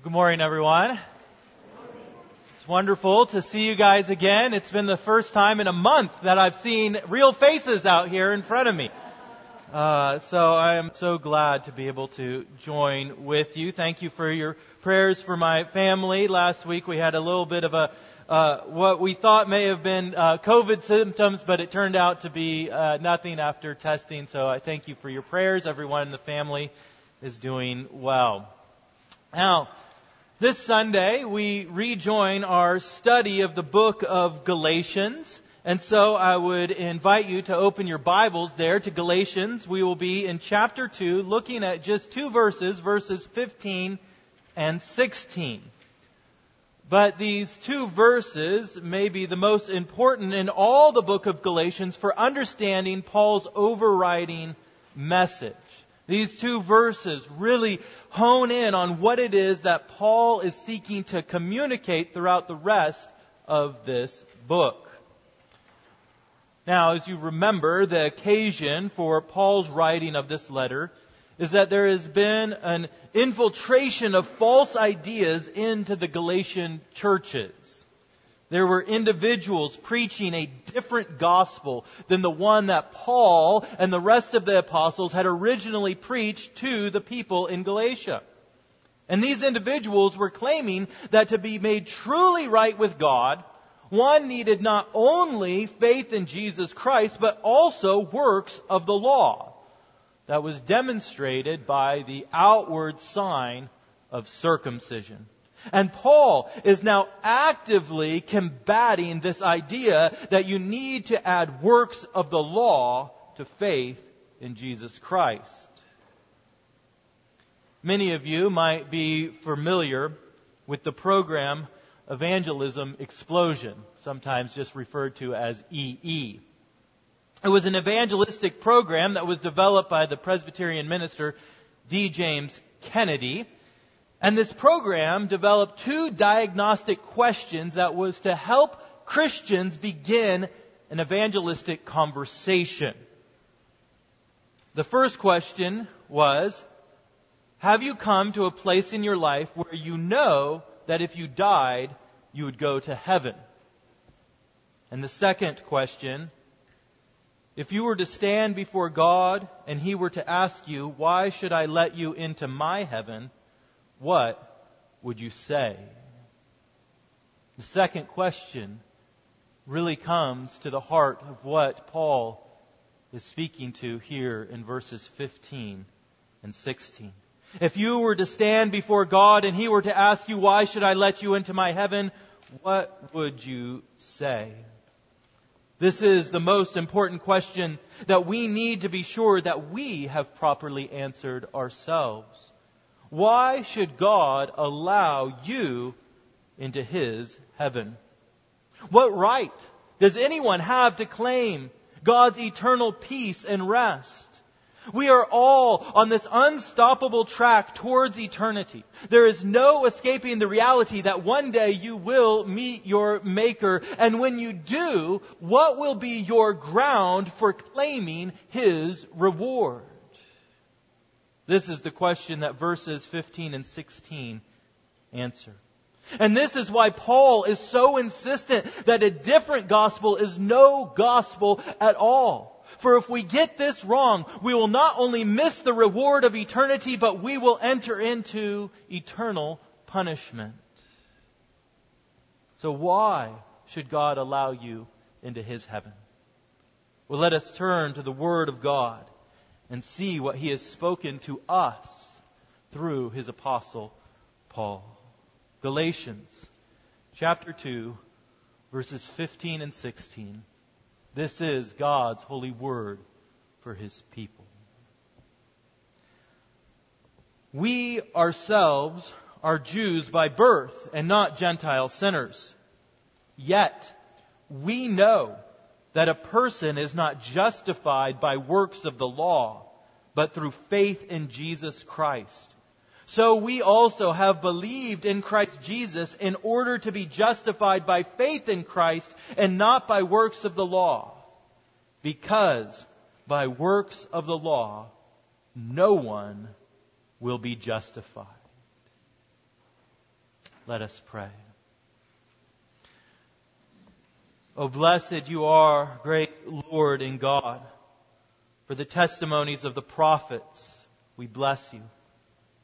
Good morning, everyone. It's wonderful to see you guys again. It's been the first time in a month that I've seen real faces out here in front of me. Uh, so I am so glad to be able to join with you. Thank you for your prayers for my family. Last week we had a little bit of a uh, what we thought may have been uh, COVID symptoms, but it turned out to be uh, nothing after testing. So I thank you for your prayers. Everyone in the family is doing well. Now, this Sunday, we rejoin our study of the book of Galatians. And so I would invite you to open your Bibles there to Galatians. We will be in chapter 2, looking at just two verses, verses 15 and 16. But these two verses may be the most important in all the book of Galatians for understanding Paul's overriding message. These two verses really hone in on what it is that Paul is seeking to communicate throughout the rest of this book. Now, as you remember, the occasion for Paul's writing of this letter is that there has been an infiltration of false ideas into the Galatian churches. There were individuals preaching a different gospel than the one that Paul and the rest of the apostles had originally preached to the people in Galatia. And these individuals were claiming that to be made truly right with God, one needed not only faith in Jesus Christ, but also works of the law that was demonstrated by the outward sign of circumcision. And Paul is now actively combating this idea that you need to add works of the law to faith in Jesus Christ. Many of you might be familiar with the program Evangelism Explosion, sometimes just referred to as EE. It was an evangelistic program that was developed by the Presbyterian minister D. James Kennedy and this program developed two diagnostic questions that was to help Christians begin an evangelistic conversation. The first question was, have you come to a place in your life where you know that if you died, you would go to heaven? And the second question, if you were to stand before God and He were to ask you, why should I let you into my heaven? What would you say? The second question really comes to the heart of what Paul is speaking to here in verses 15 and 16. If you were to stand before God and He were to ask you, why should I let you into my heaven? What would you say? This is the most important question that we need to be sure that we have properly answered ourselves. Why should God allow you into His heaven? What right does anyone have to claim God's eternal peace and rest? We are all on this unstoppable track towards eternity. There is no escaping the reality that one day you will meet your Maker. And when you do, what will be your ground for claiming His reward? This is the question that verses 15 and 16 answer. And this is why Paul is so insistent that a different gospel is no gospel at all. For if we get this wrong, we will not only miss the reward of eternity, but we will enter into eternal punishment. So why should God allow you into his heaven? Well, let us turn to the Word of God and see what he has spoken to us through his apostle Paul. Galatians chapter 2 verses 15 and 16. This is God's holy word for his people. We ourselves are Jews by birth and not Gentile sinners. Yet we know that a person is not justified by works of the law, but through faith in Jesus Christ. So we also have believed in Christ Jesus in order to be justified by faith in Christ and not by works of the law. Because by works of the law, no one will be justified. Let us pray. Oh, blessed you are, great Lord and God. For the testimonies of the prophets, we bless you.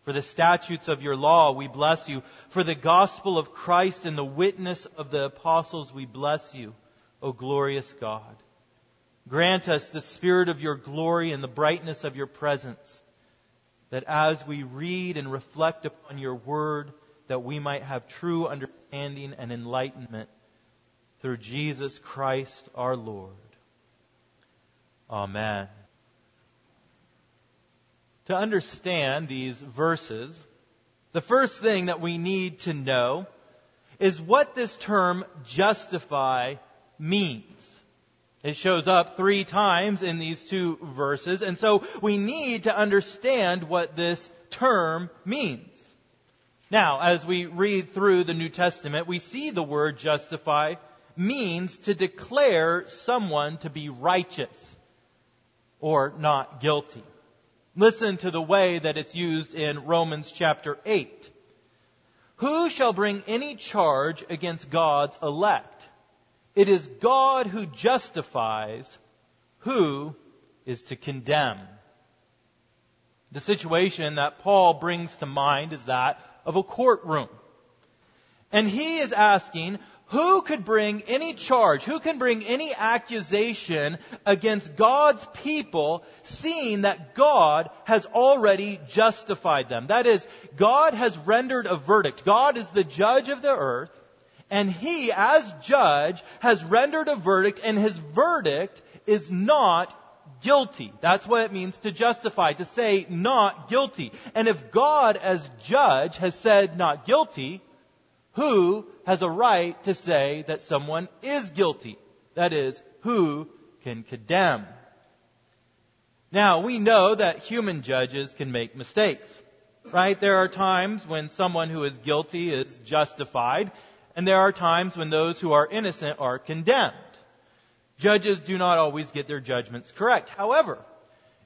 For the statutes of your law, we bless you. For the gospel of Christ and the witness of the apostles, we bless you, O glorious God. Grant us the spirit of your glory and the brightness of your presence, that as we read and reflect upon your word, that we might have true understanding and enlightenment through Jesus Christ our Lord. Amen. To understand these verses, the first thing that we need to know is what this term justify means. It shows up three times in these two verses, and so we need to understand what this term means. Now, as we read through the New Testament, we see the word justify means to declare someone to be righteous or not guilty. Listen to the way that it's used in Romans chapter 8. Who shall bring any charge against God's elect? It is God who justifies. Who is to condemn? The situation that Paul brings to mind is that of a courtroom. And he is asking, who could bring any charge, who can bring any accusation against God's people, seeing that God has already justified them? That is, God has rendered a verdict. God is the judge of the earth, and He, as judge, has rendered a verdict, and His verdict is not guilty. That's what it means to justify, to say not guilty. And if God, as judge, has said not guilty, who has a right to say that someone is guilty? That is, who can condemn? Now, we know that human judges can make mistakes, right? There are times when someone who is guilty is justified, and there are times when those who are innocent are condemned. Judges do not always get their judgments correct. However,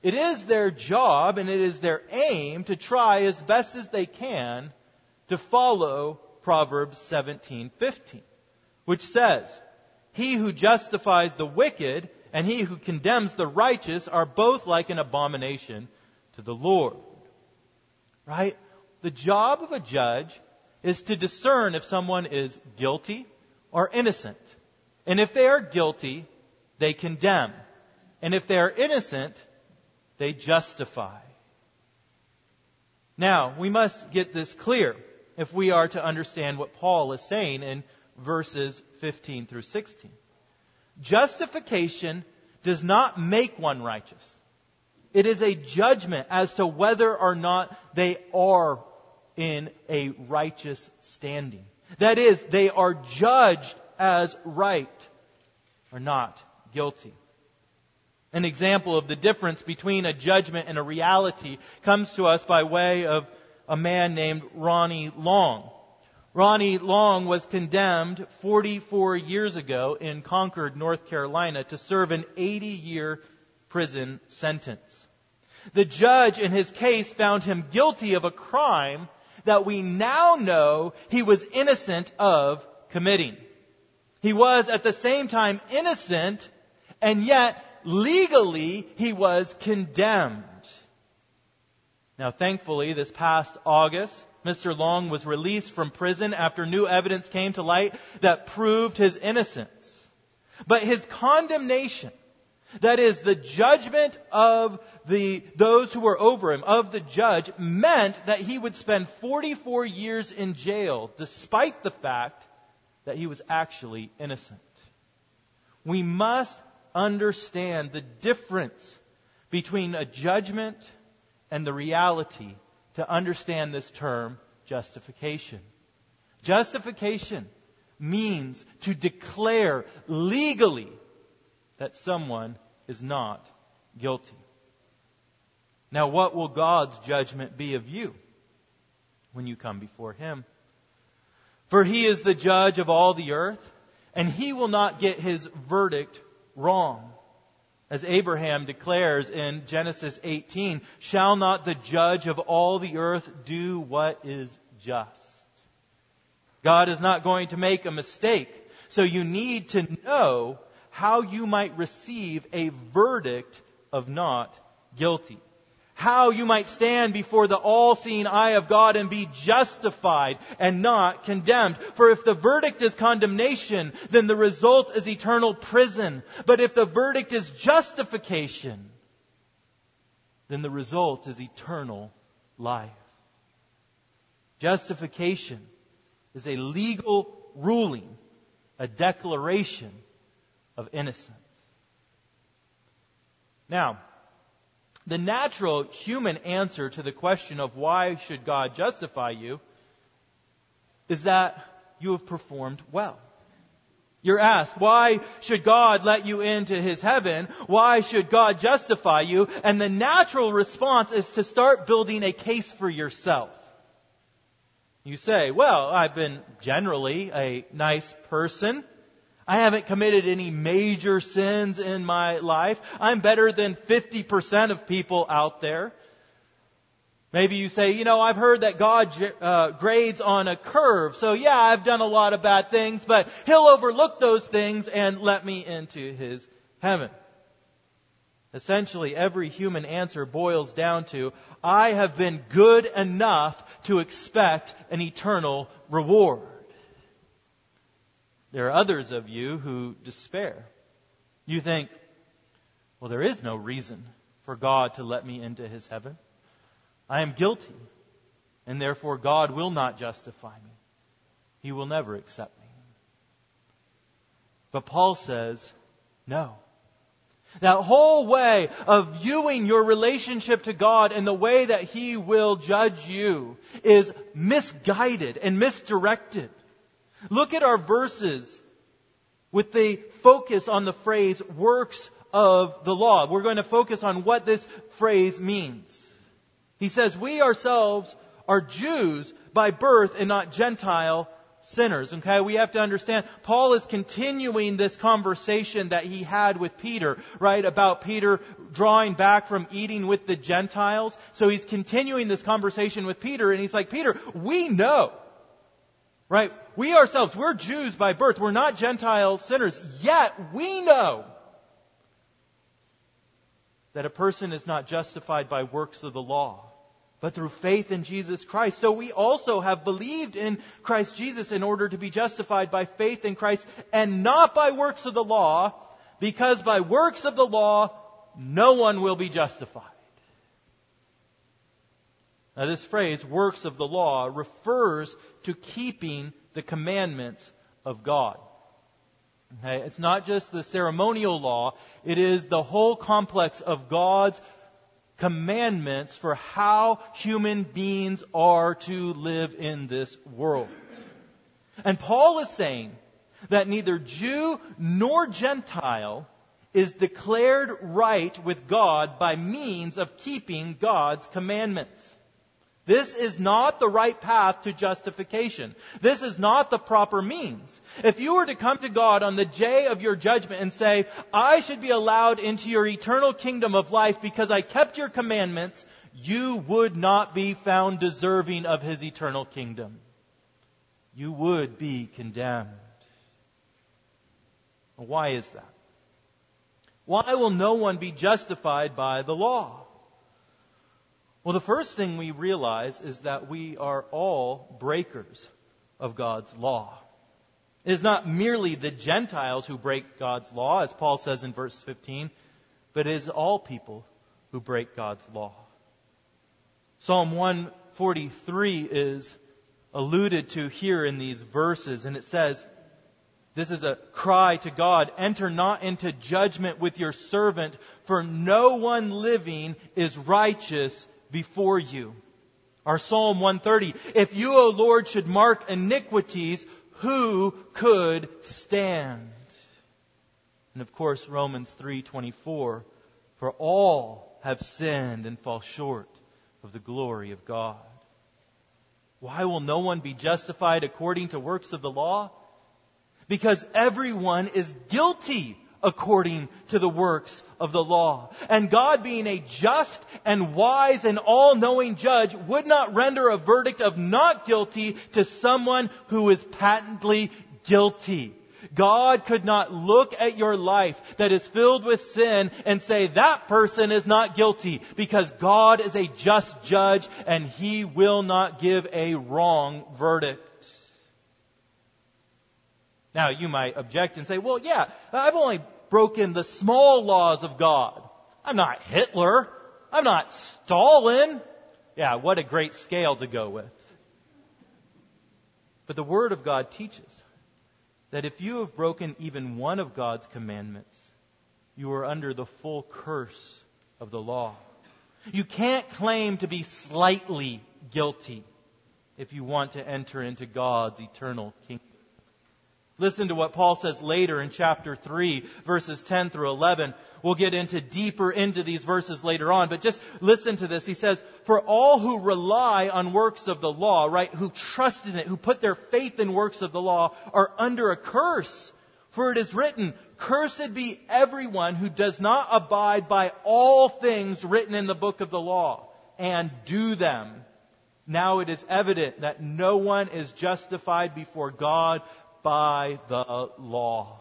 it is their job and it is their aim to try as best as they can to follow Proverbs 17:15, which says, "He who justifies the wicked and he who condemns the righteous are both like an abomination to the Lord." Right? The job of a judge is to discern if someone is guilty or innocent. And if they are guilty, they condemn. And if they are innocent, they justify. Now, we must get this clear if we are to understand what Paul is saying in verses 15 through 16. Justification does not make one righteous. It is a judgment as to whether or not they are in a righteous standing. That is, they are judged as right or not guilty. An example of the difference between a judgment and a reality comes to us by way of a man named Ronnie Long. Ronnie Long was condemned 44 years ago in Concord, North Carolina to serve an 80 year prison sentence. The judge in his case found him guilty of a crime that we now know he was innocent of committing. He was at the same time innocent and yet legally he was condemned. Now, thankfully, this past August, Mr. Long was released from prison after new evidence came to light that proved his innocence. But his condemnation, that is, the judgment of the, those who were over him, of the judge, meant that he would spend 44 years in jail, despite the fact that he was actually innocent. We must understand the difference between a judgment and the reality to understand this term justification. Justification means to declare legally that someone is not guilty. Now, what will God's judgment be of you when you come before Him? For He is the judge of all the earth, and He will not get His verdict wrong. As Abraham declares in Genesis 18, shall not the judge of all the earth do what is just? God is not going to make a mistake. So you need to know how you might receive a verdict of not guilty how you might stand before the all-seeing eye of God and be justified and not condemned. For if the verdict is condemnation, then the result is eternal prison. But if the verdict is justification, then the result is eternal life. Justification is a legal ruling, a declaration of innocence. Now, the natural human answer to the question of why should God justify you is that you have performed well. You're asked, why should God let you into His heaven? Why should God justify you? And the natural response is to start building a case for yourself. You say, well, I've been generally a nice person. I haven't committed any major sins in my life. I'm better than 50% of people out there. Maybe you say, you know, I've heard that God uh, grades on a curve. So yeah, I've done a lot of bad things, but He'll overlook those things and let me into His heaven. Essentially, every human answer boils down to, I have been good enough to expect an eternal reward. There are others of you who despair. You think, well, there is no reason for God to let me into his heaven. I am guilty, and therefore God will not justify me. He will never accept me. But Paul says, no. That whole way of viewing your relationship to God and the way that He will judge you is misguided and misdirected. Look at our verses with the focus on the phrase works of the law. We're going to focus on what this phrase means. He says, we ourselves are Jews by birth and not Gentile sinners. Okay, we have to understand Paul is continuing this conversation that he had with Peter, right? About Peter drawing back from eating with the Gentiles. So he's continuing this conversation with Peter and he's like, Peter, we know Right? We ourselves, we're Jews by birth. We're not Gentile sinners. Yet we know that a person is not justified by works of the law, but through faith in Jesus Christ. So we also have believed in Christ Jesus in order to be justified by faith in Christ and not by works of the law, because by works of the law, no one will be justified. Now, this phrase, works of the law, refers to keeping the commandments of God. Okay? It's not just the ceremonial law, it is the whole complex of God's commandments for how human beings are to live in this world. And Paul is saying that neither Jew nor Gentile is declared right with God by means of keeping God's commandments. This is not the right path to justification. This is not the proper means. If you were to come to God on the day of your judgment and say, I should be allowed into your eternal kingdom of life because I kept your commandments, you would not be found deserving of his eternal kingdom. You would be condemned. Why is that? Why will no one be justified by the law? Well, the first thing we realize is that we are all breakers of God's law. It is not merely the Gentiles who break God's law, as Paul says in verse 15, but it is all people who break God's law. Psalm 143 is alluded to here in these verses, and it says, this is a cry to God. Enter not into judgment with your servant, for no one living is righteous before you. Our Psalm 130. If you, O Lord, should mark iniquities, who could stand? And of course, Romans 3:24, for all have sinned and fall short of the glory of God. Why will no one be justified according to works of the law? Because everyone is guilty according to the works of the law. And God being a just and wise and all-knowing judge would not render a verdict of not guilty to someone who is patently guilty. God could not look at your life that is filled with sin and say that person is not guilty because God is a just judge and he will not give a wrong verdict. Now, you might object and say, well, yeah, I've only broken the small laws of God. I'm not Hitler. I'm not Stalin. Yeah, what a great scale to go with. But the Word of God teaches that if you have broken even one of God's commandments, you are under the full curse of the law. You can't claim to be slightly guilty if you want to enter into God's eternal kingdom. Listen to what Paul says later in chapter 3, verses 10 through 11. We'll get into deeper into these verses later on, but just listen to this. He says, For all who rely on works of the law, right, who trust in it, who put their faith in works of the law, are under a curse. For it is written, Cursed be everyone who does not abide by all things written in the book of the law and do them. Now it is evident that no one is justified before God by the law.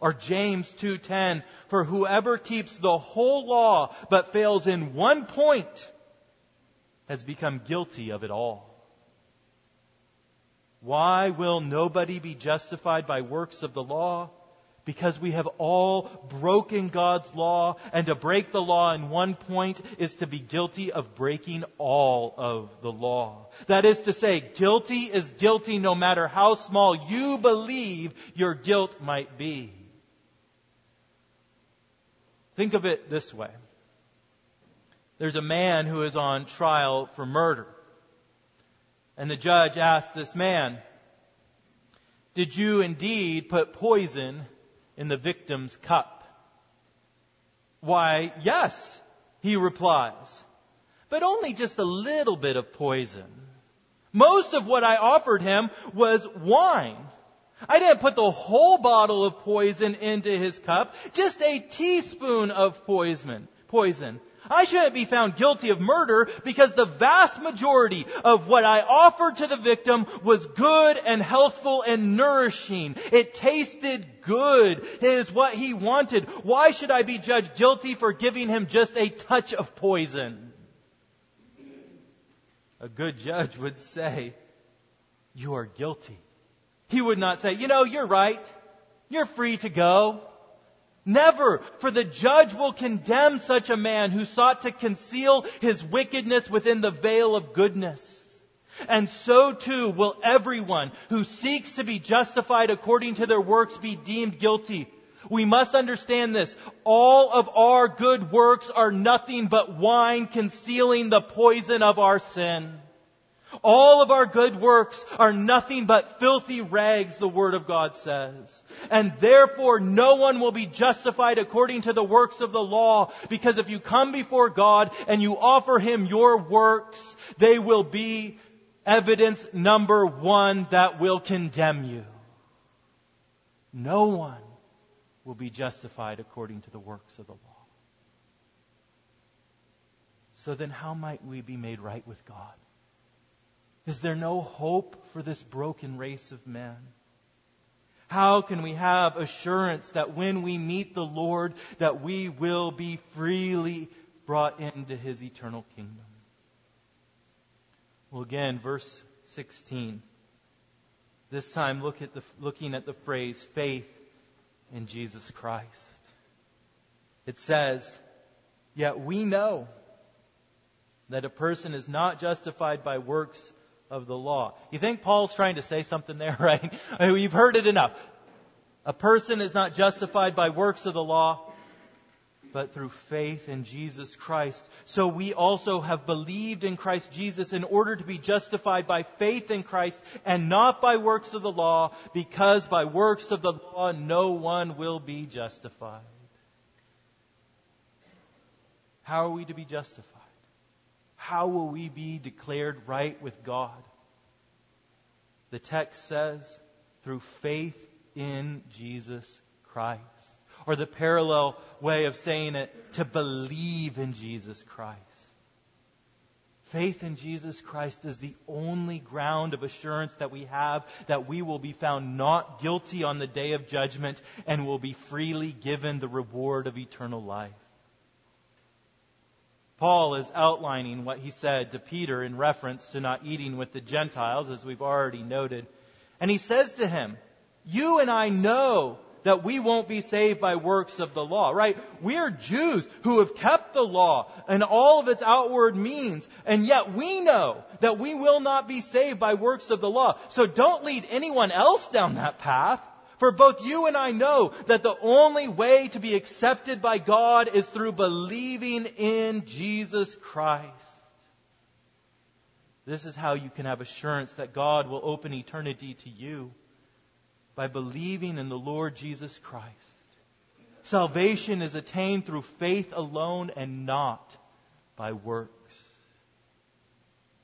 Or James 2:10, for whoever keeps the whole law but fails in one point has become guilty of it all. Why will nobody be justified by works of the law? Because we have all broken God's law, and to break the law in one point is to be guilty of breaking all of the law. That is to say, guilty is guilty no matter how small you believe your guilt might be. Think of it this way. There's a man who is on trial for murder. And the judge asks this man, Did you indeed put poison in the victim's cup? Why, yes, he replies, but only just a little bit of poison. Most of what I offered him was wine. I didn't put the whole bottle of poison into his cup, just a teaspoon of poison. Poison. I shouldn't be found guilty of murder because the vast majority of what I offered to the victim was good and healthful and nourishing. It tasted good. It is what he wanted. Why should I be judged guilty for giving him just a touch of poison? A good judge would say, you are guilty. He would not say, you know, you're right. You're free to go. Never, for the judge will condemn such a man who sought to conceal his wickedness within the veil of goodness. And so too will everyone who seeks to be justified according to their works be deemed guilty. We must understand this. All of our good works are nothing but wine concealing the poison of our sin. All of our good works are nothing but filthy rags, the Word of God says. And therefore no one will be justified according to the works of the law, because if you come before God and you offer Him your works, they will be evidence number one that will condemn you. No one will be justified according to the works of the law. So then how might we be made right with God? Is there no hope for this broken race of men? How can we have assurance that when we meet the Lord that we will be freely brought into his eternal kingdom? Well again, verse 16. This time look at the, looking at the phrase faith in Jesus Christ. It says, Yet we know that a person is not justified by works of the law. You think Paul's trying to say something there, right? I mean, you've heard it enough. A person is not justified by works of the law, but through faith in Jesus Christ. So we also have believed in Christ Jesus in order to be justified by faith in Christ and not by works of the law, because by works of the law no one will be justified. How are we to be justified? How will we be declared right with God? The text says, through faith in Jesus Christ. or the parallel way of saying it, to believe in Jesus Christ. Faith in Jesus Christ is the only ground of assurance that we have that we will be found not guilty on the day of judgment and will be freely given the reward of eternal life. Paul is outlining what he said to Peter in reference to not eating with the Gentiles, as we've already noted. And he says to him, You and I know that we won't be saved by works of the law, right? We're Jews who have kept the law and all of its outward means, and yet we know that we will not be saved by works of the law. So don't lead anyone else down that path. For both you and I know that the only way to be accepted by God is through believing in Jesus Christ. This is how you can have assurance that God will open eternity to you by believing in the Lord Jesus Christ. Salvation is attained through faith alone and not by works.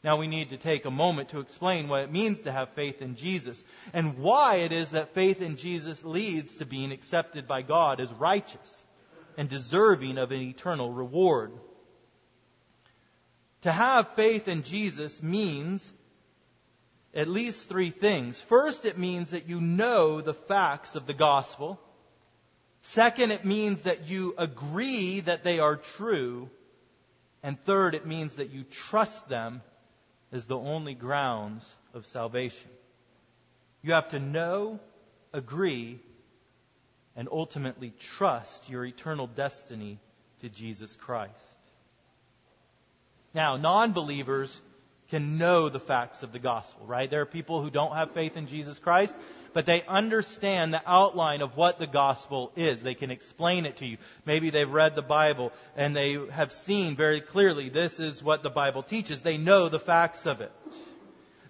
Now we need to take a moment to explain what it means to have faith in Jesus and why it is that faith in Jesus leads to being accepted by God as righteous and deserving of an eternal reward. To have faith in Jesus means at least three things. First, it means that you know the facts of the gospel. Second, it means that you agree that they are true. And third, it means that you trust them as the only grounds of salvation. You have to know, agree, and ultimately trust your eternal destiny to Jesus Christ. Now, non believers can know the facts of the gospel, right? There are people who don't have faith in Jesus Christ, but they understand the outline of what the gospel is. They can explain it to you. Maybe they've read the Bible and they have seen very clearly this is what the Bible teaches. They know the facts of it.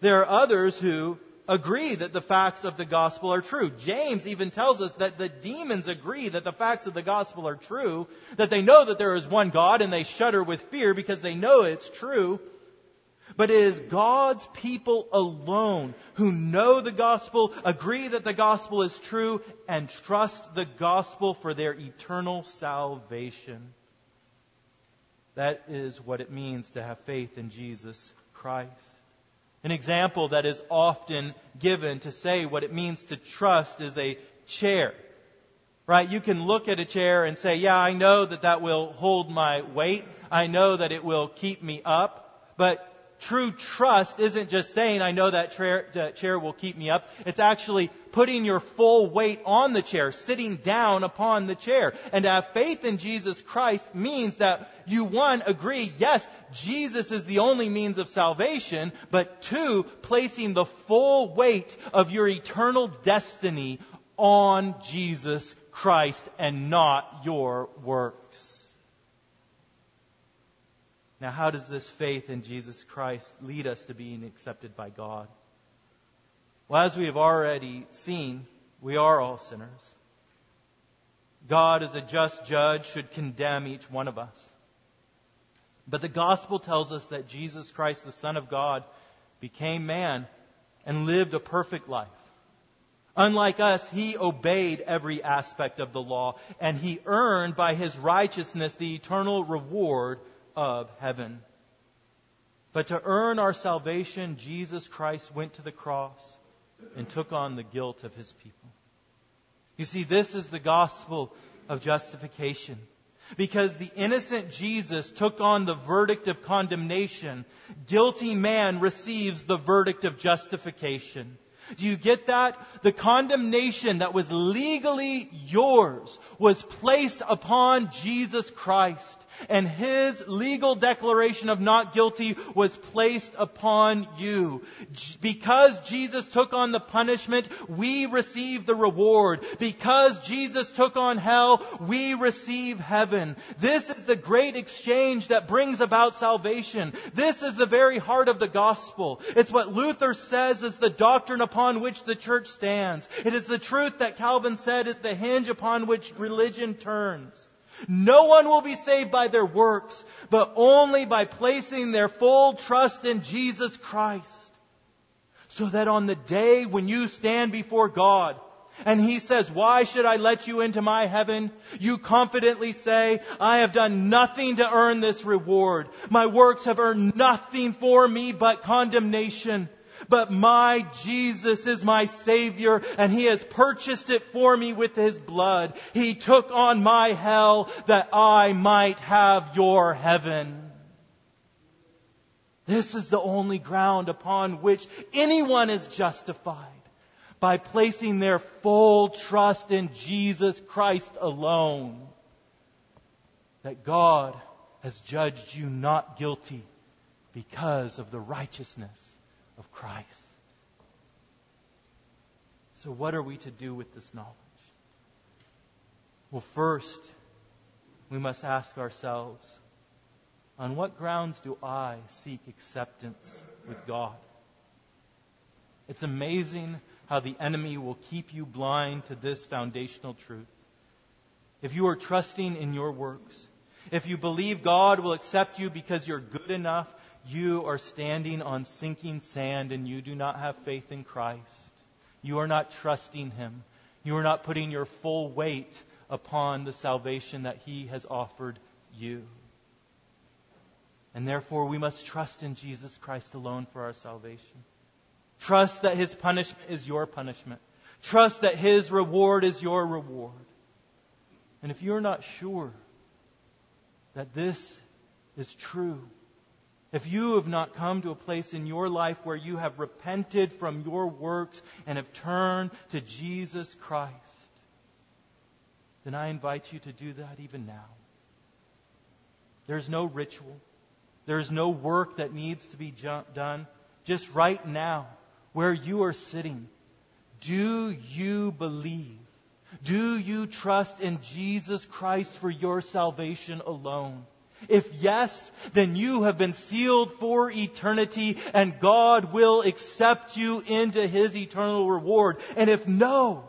There are others who agree that the facts of the gospel are true. James even tells us that the demons agree that the facts of the gospel are true, that they know that there is one God and they shudder with fear because they know it's true but it is God's people alone who know the gospel, agree that the gospel is true, and trust the gospel for their eternal salvation. That is what it means to have faith in Jesus Christ. An example that is often given to say what it means to trust is a chair. Right? You can look at a chair and say, yeah, I know that that will hold my weight. I know that it will keep me up. But true trust isn't just saying, I know that chair, that chair, will keep me up. It's actually putting your full weight on the chair, sitting down upon the chair. And to have faith in Jesus Christ means that you, one, agree, yes, Jesus is the only means of salvation, but two, placing the full weight of your eternal destiny on Jesus Christ and not your works. Now, how does this faith in Jesus Christ lead us to being accepted by God? Well, as we have already seen, we are all sinners. God, as a just judge, should condemn each one of us. But the gospel tells us that Jesus Christ, the Son of God, became man and lived a perfect life. Unlike us, he obeyed every aspect of the law, and he earned by his righteousness the eternal reward of heaven. But to earn our salvation, Jesus Christ went to the cross and took on the guilt of his people. You see, this is the gospel of justification. Because the innocent Jesus took on the verdict of condemnation, guilty man receives the verdict of justification. Do you get that? The condemnation that was legally yours was placed upon Jesus Christ and his legal declaration of not guilty was placed upon you. Because Jesus took on the punishment, we receive the reward. Because Jesus took on hell, we receive heaven. This is the great exchange that brings about salvation. This is the very heart of the gospel. It's what Luther says is the doctrine upon which the church stands. It is the truth that Calvin said is the hinge upon which religion turns. No one will be saved by their works, but only by placing their full trust in Jesus Christ. So that on the day when you stand before God, And he says, why should I let you into my heaven? You confidently say, I have done nothing to earn this reward. My works have earned nothing for me but condemnation. But my Jesus is my Savior and He has purchased it for me with His blood. He took on my hell that I might have your heaven. This is the only ground upon which anyone is justified by placing their full trust in Jesus Christ alone. That God has judged you not guilty because of the righteousness of Christ. So, what are we to do with this knowledge? Well, first, we must ask ourselves on what grounds do I seek acceptance with God? It's amazing how the enemy will keep you blind to this foundational truth. If you are trusting in your works, if you believe God will accept you because you're good enough, you are standing on sinking sand and you do not have faith in Christ. You are not trusting Him. You are not putting your full weight upon the salvation that He has offered you. And therefore, we must trust in Jesus Christ alone for our salvation. Trust that His punishment is your punishment. Trust that His reward is your reward. And if you're not sure that this is true, if you have not come to a place in your life where you have repented from your works and have turned to Jesus Christ, then I invite you to do that even now. There's no ritual. There's no work that needs to be done. Just right now, where you are sitting, do you believe? Do you trust in Jesus Christ for your salvation alone? If yes, then you have been sealed for eternity and God will accept you into His eternal reward. And if no,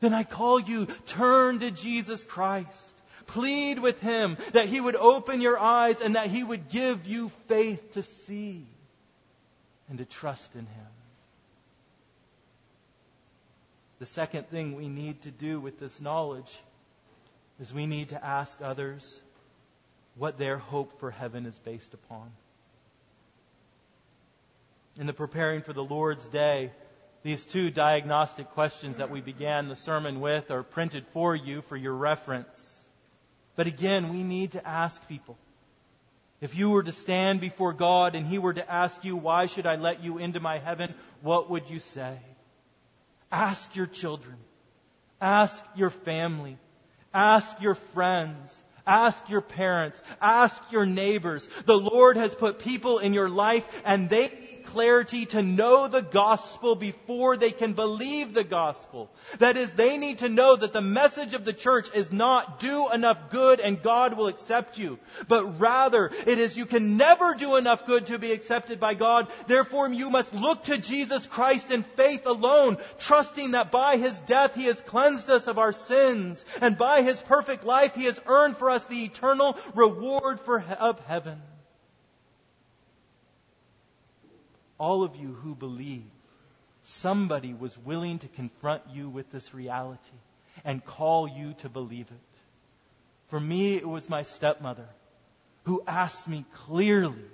then I call you, turn to Jesus Christ. Plead with Him that He would open your eyes and that He would give you faith to see and to trust in Him. The second thing we need to do with this knowledge is we need to ask others what their hope for heaven is based upon. In the preparing for the Lord's Day, these two diagnostic questions that we began the sermon with are printed for you for your reference. But again, we need to ask people. If you were to stand before God and He were to ask you, why should I let you into my heaven? What would you say? Ask your children. Ask your family. Ask your friends. Ask your parents. Ask your neighbors. The Lord has put people in your life and they clarity to know the gospel before they can believe the gospel. That is, they need to know that the message of the church is not do enough good and God will accept you, but rather it is you can never do enough good to be accepted by God. Therefore, you must look to Jesus Christ in faith alone, trusting that by His death He has cleansed us of our sins, and by His perfect life He has earned for us the eternal reward for, of heaven. All of you who believe, somebody was willing to confront you with this reality and call you to believe it. For me, it was my stepmother who asked me clearly,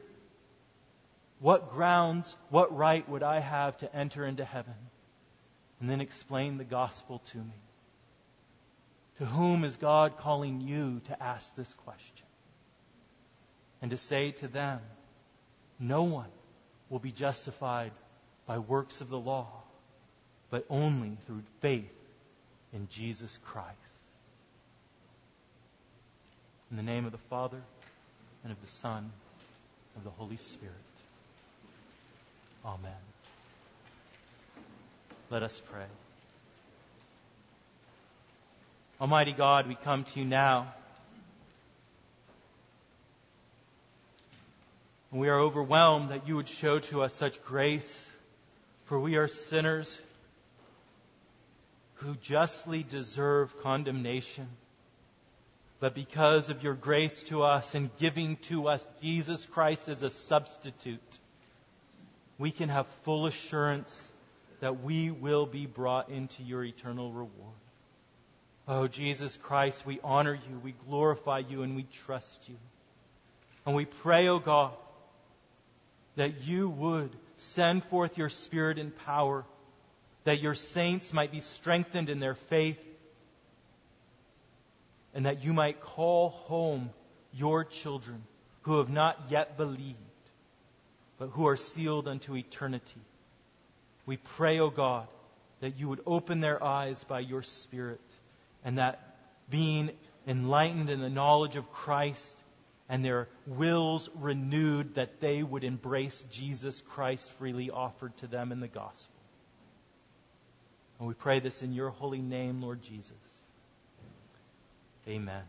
what grounds, what right would I have to enter into heaven? And then explain the gospel to me. To whom is God calling you to ask this question? And to say to them, no one will be justified by works of the law, but only through faith in Jesus Christ. In the name of the Father, and of the Son, and of the Holy Spirit. Amen. Let us pray. Almighty God, we come to you now And we are overwhelmed that you would show to us such grace, for we are sinners who justly deserve condemnation. But because of your grace to us and giving to us Jesus Christ as a substitute, we can have full assurance that we will be brought into your eternal reward. Oh, Jesus Christ, we honor you, we glorify you, and we trust you. And we pray, O oh God, that you would send forth your Spirit in power, that your saints might be strengthened in their faith, and that you might call home your children who have not yet believed, but who are sealed unto eternity. We pray, O God, that you would open their eyes by your Spirit, and that being enlightened in the knowledge of Christ and their wills renewed, that they would embrace Jesus Christ freely offered to them in the gospel. And we pray this in your holy name, Lord Jesus. Amen.